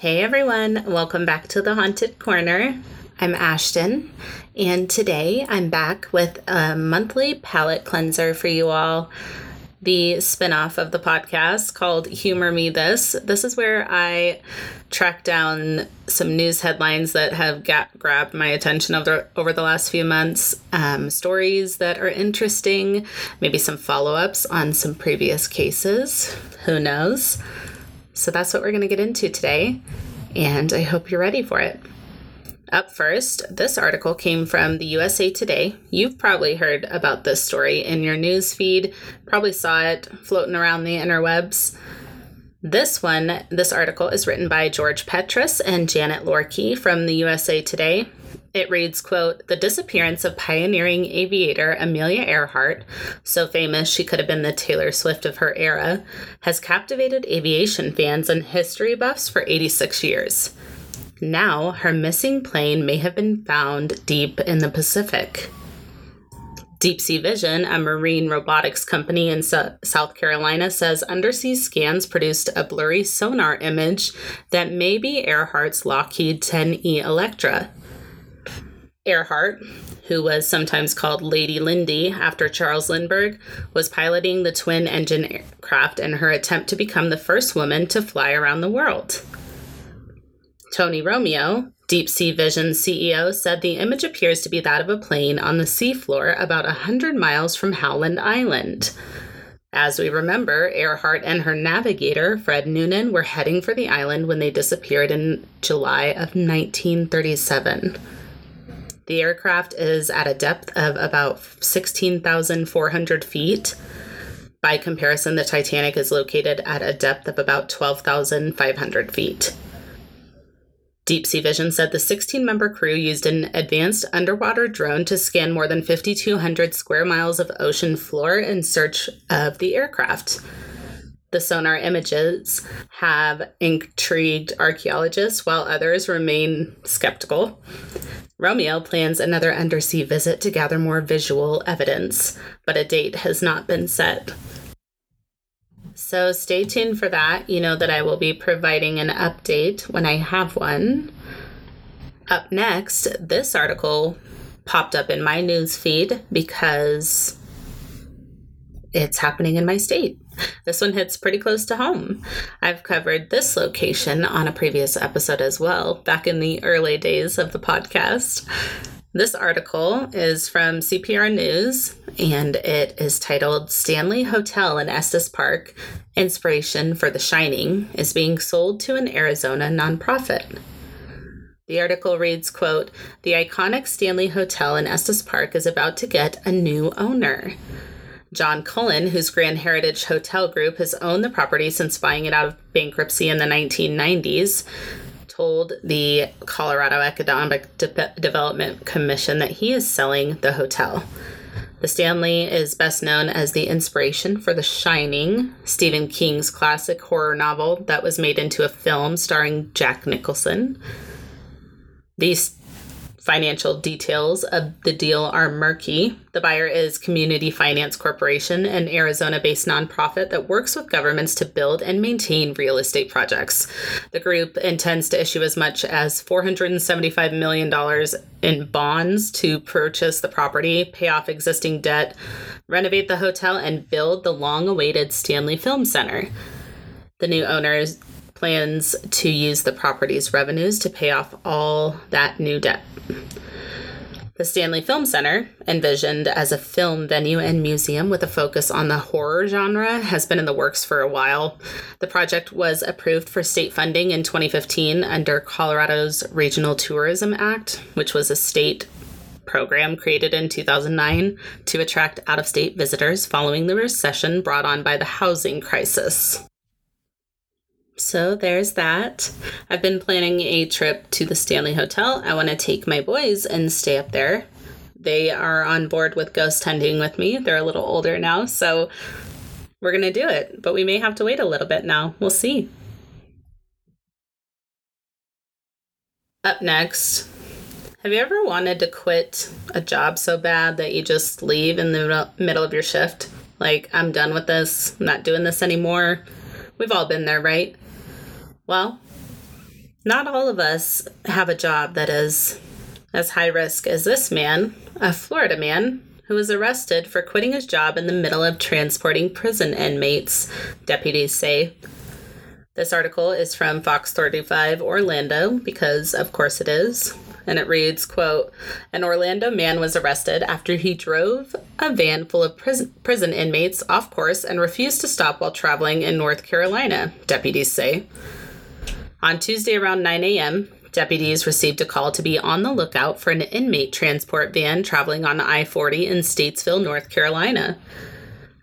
Hey everyone, welcome back to the Haunted Corner. I'm Ashton, and today I'm back with a monthly palette cleanser for you all. The spin off of the podcast called Humor Me This. This is where I track down some news headlines that have got, grabbed my attention over, over the last few months, um, stories that are interesting, maybe some follow ups on some previous cases. Who knows? So that's what we're going to get into today, and I hope you're ready for it. Up first, this article came from the USA Today. You've probably heard about this story in your news feed, probably saw it floating around the interwebs. This one, this article is written by George Petras and Janet Loehrke from the USA Today. It reads, quote, The disappearance of pioneering aviator Amelia Earhart, so famous she could have been the Taylor Swift of her era, has captivated aviation fans and history buffs for 86 years. Now, her missing plane may have been found deep in the Pacific. Deep Sea Vision, a marine robotics company in South Carolina, says undersea scans produced a blurry sonar image that may be Earhart's Lockheed 10E Electra. Earhart, who was sometimes called Lady Lindy after Charles Lindbergh, was piloting the twin engine aircraft in her attempt to become the first woman to fly around the world. Tony Romeo, Deep Sea Vision CEO, said the image appears to be that of a plane on the seafloor about 100 miles from Howland Island. As we remember, Earhart and her navigator, Fred Noonan, were heading for the island when they disappeared in July of 1937. The aircraft is at a depth of about 16,400 feet. By comparison, the Titanic is located at a depth of about 12,500 feet. Deep Sea Vision said the 16 member crew used an advanced underwater drone to scan more than 5,200 square miles of ocean floor in search of the aircraft. The sonar images have intrigued archaeologists, while others remain skeptical. Romeo plans another undersea visit to gather more visual evidence, but a date has not been set. So stay tuned for that. You know that I will be providing an update when I have one. Up next, this article popped up in my news feed because it's happening in my state. This one hits pretty close to home. I've covered this location on a previous episode as well, back in the early days of the podcast. This article is from CPR News and it is titled Stanley Hotel in Estes Park Inspiration for The Shining is being sold to an Arizona nonprofit. The article reads, quote, The iconic Stanley Hotel in Estes Park is about to get a new owner. John Cullen, whose Grand Heritage Hotel Group has owned the property since buying it out of bankruptcy in the 1990s, told the Colorado Economic De- Development Commission that he is selling the hotel. The Stanley is best known as the inspiration for The Shining, Stephen King's classic horror novel that was made into a film starring Jack Nicholson. These Financial details of the deal are murky. The buyer is Community Finance Corporation, an Arizona based nonprofit that works with governments to build and maintain real estate projects. The group intends to issue as much as $475 million in bonds to purchase the property, pay off existing debt, renovate the hotel, and build the long awaited Stanley Film Center. The new owners plans to use the property's revenues to pay off all that new debt. The Stanley Film Center, envisioned as a film venue and museum with a focus on the horror genre, has been in the works for a while. The project was approved for state funding in 2015 under Colorado's Regional Tourism Act, which was a state program created in 2009 to attract out of state visitors following the recession brought on by the housing crisis. So there's that. I've been planning a trip to the Stanley Hotel. I want to take my boys and stay up there. They are on board with ghost hunting with me. They're a little older now, so we're going to do it. But we may have to wait a little bit now. We'll see. Up next, have you ever wanted to quit a job so bad that you just leave in the middle of your shift? Like, I'm done with this, I'm not doing this anymore. We've all been there, right? Well, Not all of us have a job that is as high risk as this man, a Florida man who was arrested for quitting his job in the middle of transporting prison inmates, deputies say. This article is from Fox 35 Orlando because of course it is. And it reads, quote, An Orlando man was arrested after he drove a van full of prison, prison inmates off course and refused to stop while traveling in North Carolina, deputies say. On Tuesday around 9 a.m., deputies received a call to be on the lookout for an inmate transport van traveling on I 40 in Statesville, North Carolina.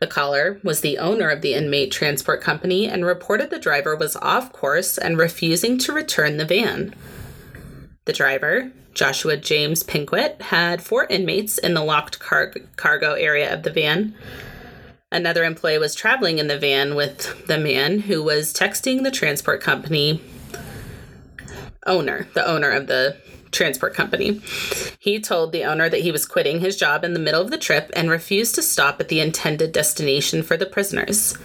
The caller was the owner of the inmate transport company and reported the driver was off course and refusing to return the van. The driver, Joshua James Pinkwit, had four inmates in the locked car- cargo area of the van. Another employee was traveling in the van with the man who was texting the transport company owner, the owner of the transport company. He told the owner that he was quitting his job in the middle of the trip and refused to stop at the intended destination for the prisoners.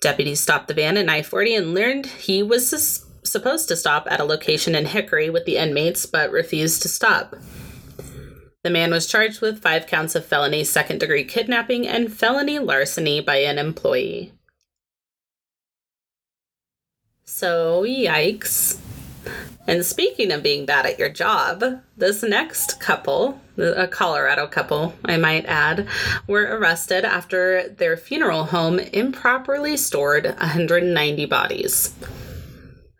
Deputies stopped the van at I 40 and learned he was sus- supposed to stop at a location in Hickory with the inmates but refused to stop. The man was charged with five counts of felony second degree kidnapping and felony larceny by an employee. So, yikes. And speaking of being bad at your job, this next couple, a Colorado couple, I might add, were arrested after their funeral home improperly stored 190 bodies.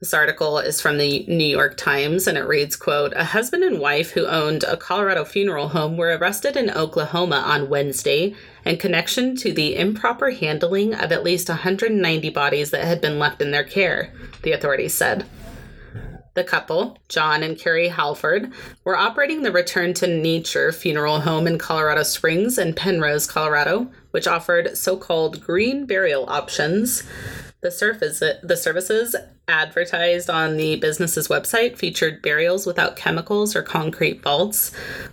This article is from the New York Times and it reads, quote, A husband and wife who owned a Colorado funeral home were arrested in Oklahoma on Wednesday in connection to the improper handling of at least 190 bodies that had been left in their care, the authorities said. The couple, Jon and Carie Hallford, were operating the Return to Nature funeral home in Colorado Springs and Penrose, Colorado, which offered so called green burial options. The, surface, the services advertised on the business's website featured burials without chemicals or concrete vaults,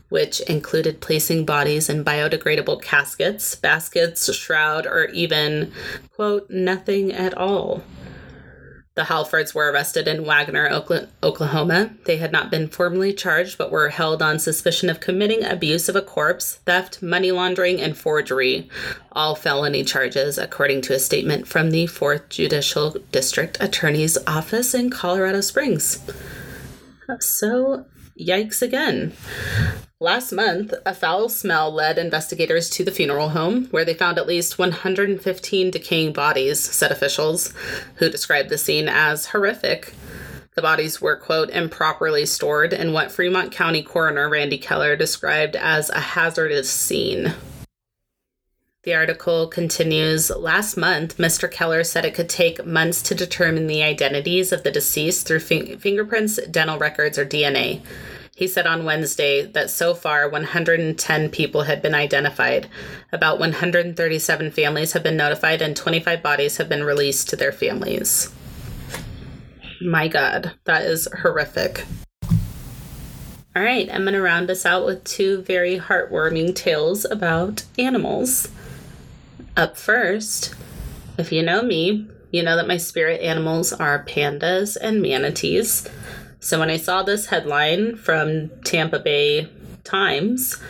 which included placing bodies in biodegradable caskets, baskets, shroud, or even, quote, nothing at all. The Hallfords were arrested in Wagoner, Oklahoma. They had not been formally charged, but were held on suspicion of committing abuse of a corpse, theft, money laundering, and forgery. All felony charges, according to a statement from the 4th Judicial District Attorney's Office in Colorado Springs. So, yikes again. Last month, a foul smell led investigators to the funeral home, where they found at least 115 decaying bodies, said officials, who described the scene as horrific. The bodies were, quote, improperly stored in what Fremont County Coroner Randy Keller described as a hazardous scene. The article continues Last month, Mr. Keller said it could take months to determine the identities of the deceased through fing- fingerprints, dental records, or DNA. He said on Wednesday that so far 110 people had been identified. About 137 families have been notified, and 25 bodies have been released to their families. My God, that is horrific. All right, I'm going to round us out with two very heartwarming tales about animals. Up first, if you know me, you know that my spirit animals are pandas and manatees. So when I saw this headline from Tampa Bay Times,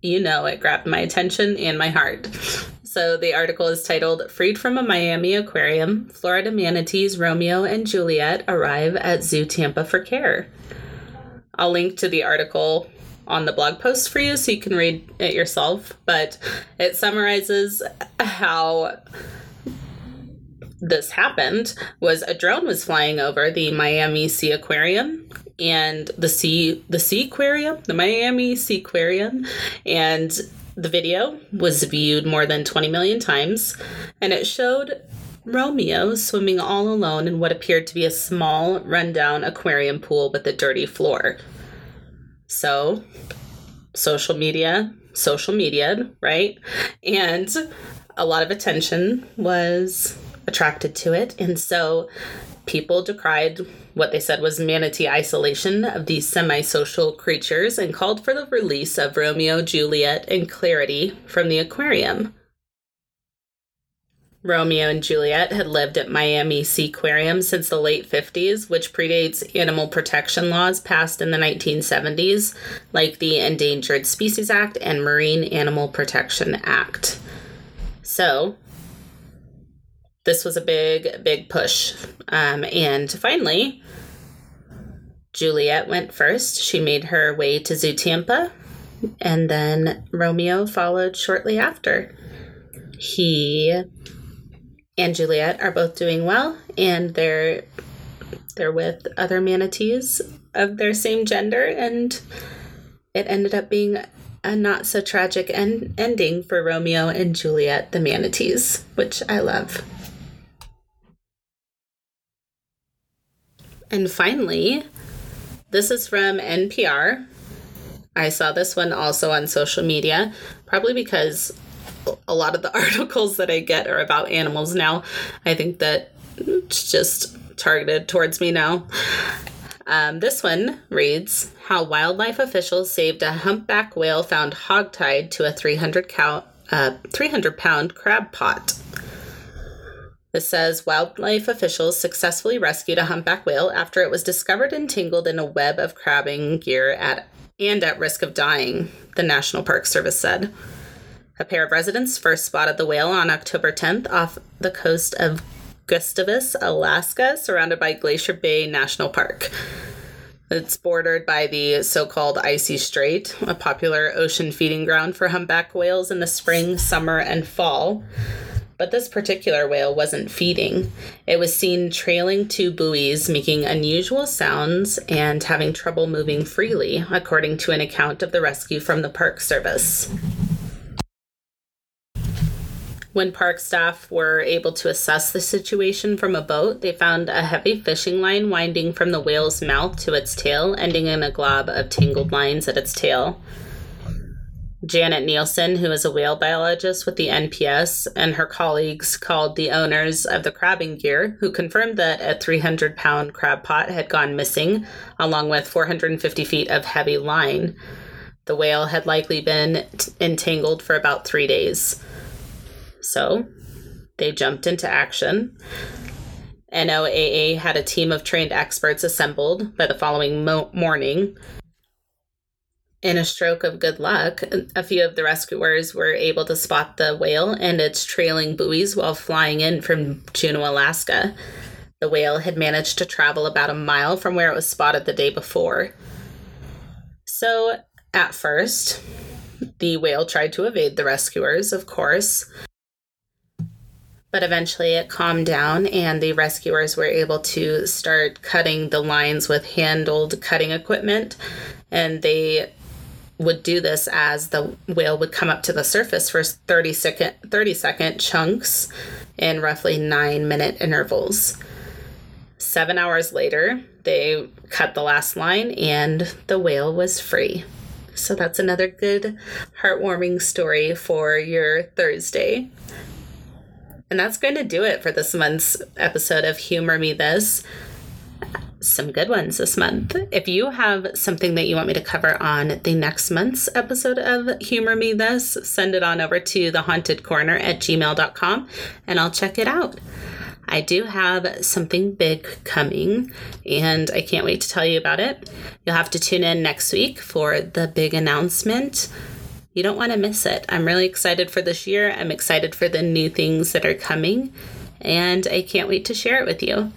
you know it grabbed my attention and my heart. So the article is titled Freed from a Miami Aquarium, Florida Manatees Romeo and Juliet arrive at Zoo Tampa for care. I'll link to the article on the blog post for you so you can read it yourself, but it summarizes how this happened was a drone was flying over the Miami Seaquarium and the sea the seaquarium the miami seaquarium and the video was viewed more than 20 million times and it showed romeo swimming all alone in what appeared to be a small rundown aquarium pool with a dirty floor. So social media social media right? And a lot of attention was attracted to it. And so people decried what they said was manatee isolation of these semi social creatures and called for the release of Romeo, Juliet, and Clarity from the aquarium. Romeo and Juliet had lived at Miami Seaquarium since the late 50s, which predates animal protection laws passed in the 1970s, like the Endangered Species Act and Marine Animal Protection Act. So, this was a big, big push. Um, and finally, Juliet went first. She made her way to Zoo Tampa, and then Romeo followed shortly after. He and Juliet are both doing well, and they're they're with other manatees of their same gender, and it ended up being a not so tragic en- ending for Romeo and Juliet, the manatees, which I love. And finally, this is from NPR. I saw this one also on social media, probably because a lot of the articles that I get are about animals now. I think that it's just targeted towards me now. Um, this one reads How wildlife officials saved a humpback whale found hogtied to a 300, cow, uh, 300 pound crab pot. This says wildlife officials successfully rescued a humpback whale after it was discovered entangled in a web of crabbing gear at and at risk of dying, the National Park Service said. A pair of residents first spotted the whale on October 10th off the coast of Gustavus, Alaska, surrounded by Glacier Bay National Park. It's bordered by the so called Icy Strait, a popular ocean feeding ground for humpback whales in the spring, summer, and fall. But this particular whale wasn't feeding. It was seen trailing two buoys, making unusual sounds and having trouble moving freely, according to an account of the rescue from the Park Service. When park staff were able to assess the situation from a boat, they found a heavy fishing line winding from the whale's mouth to its tail, ending in a glob of tangled lines at its tail. Janet Neilson, who is a whale biologist with the NPS, and her colleagues called the owners of the crabbing gear, who confirmed that a 300 pound crab pot had gone missing, along with 450 feet of heavy line. The whale had likely been t- entangled for about three days. So they jumped into action. NOAA had a team of trained experts assembled by the following mo- morning. In a stroke of good luck, a few of the rescuers were able to spot the whale and its trailing buoys while flying in from Juneau, Alaska. The whale had managed to travel about a mile from where it was spotted the day before. So, at first, the whale tried to evade the rescuers, of course, but eventually it calmed down and the rescuers were able to start cutting the lines with handled cutting equipment and they would do this as the whale would come up to the surface for 30 second 30 second chunks in roughly 9 minute intervals 7 hours later they cut the last line and the whale was free so that's another good heartwarming story for your Thursday. And that's going to do it for this month's episode of Humor Me This. Some good ones this month. If you have something that you want me to cover on the next month's episode of Humor Me This, send it on over to thehauntedcorner at gmail.com and I'll check it out. I do have something big coming, and I can't wait to tell you about it. You'll have to tune in next week for the big announcement you don't want to miss it. I'm really excited for this year. I'm excited for the new things that are coming, and I can't wait to share it with you.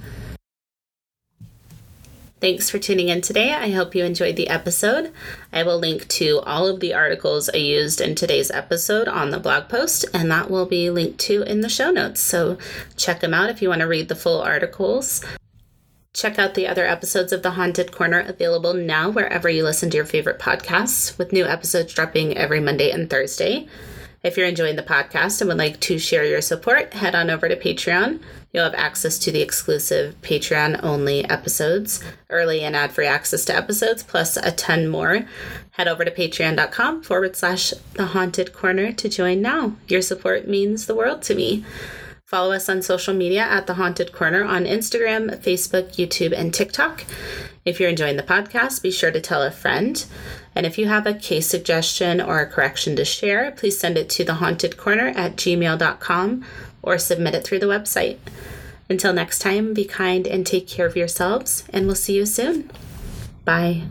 Thanks for tuning in today. I hope you enjoyed the episode. I will link to all of the articles I used in today's episode on the blog post, and that will be linked to in the show notes. So check them out if you want to read the full articles. Check out the other episodes of The Haunted Corner available now wherever you listen to your favorite podcasts, with new episodes dropping every Monday and Thursday. If you're enjoying the podcast and would like to share your support, head on over to Patreon. You'll have access to the exclusive Patreon only episodes, early and ad free access to episodes, plus a ton more. Head over to patreon.com forward slash the haunted corner to join now. Your support means the world to me. Follow us on social media at The Haunted Corner on Instagram, Facebook, YouTube, and TikTok. If you're enjoying the podcast, be sure to tell a friend. And if you have a case suggestion or a correction to share, please send it to thehauntedcorner at gmail.com or submit it through the website. Until next time, be kind and take care of yourselves, and we'll see you soon. Bye.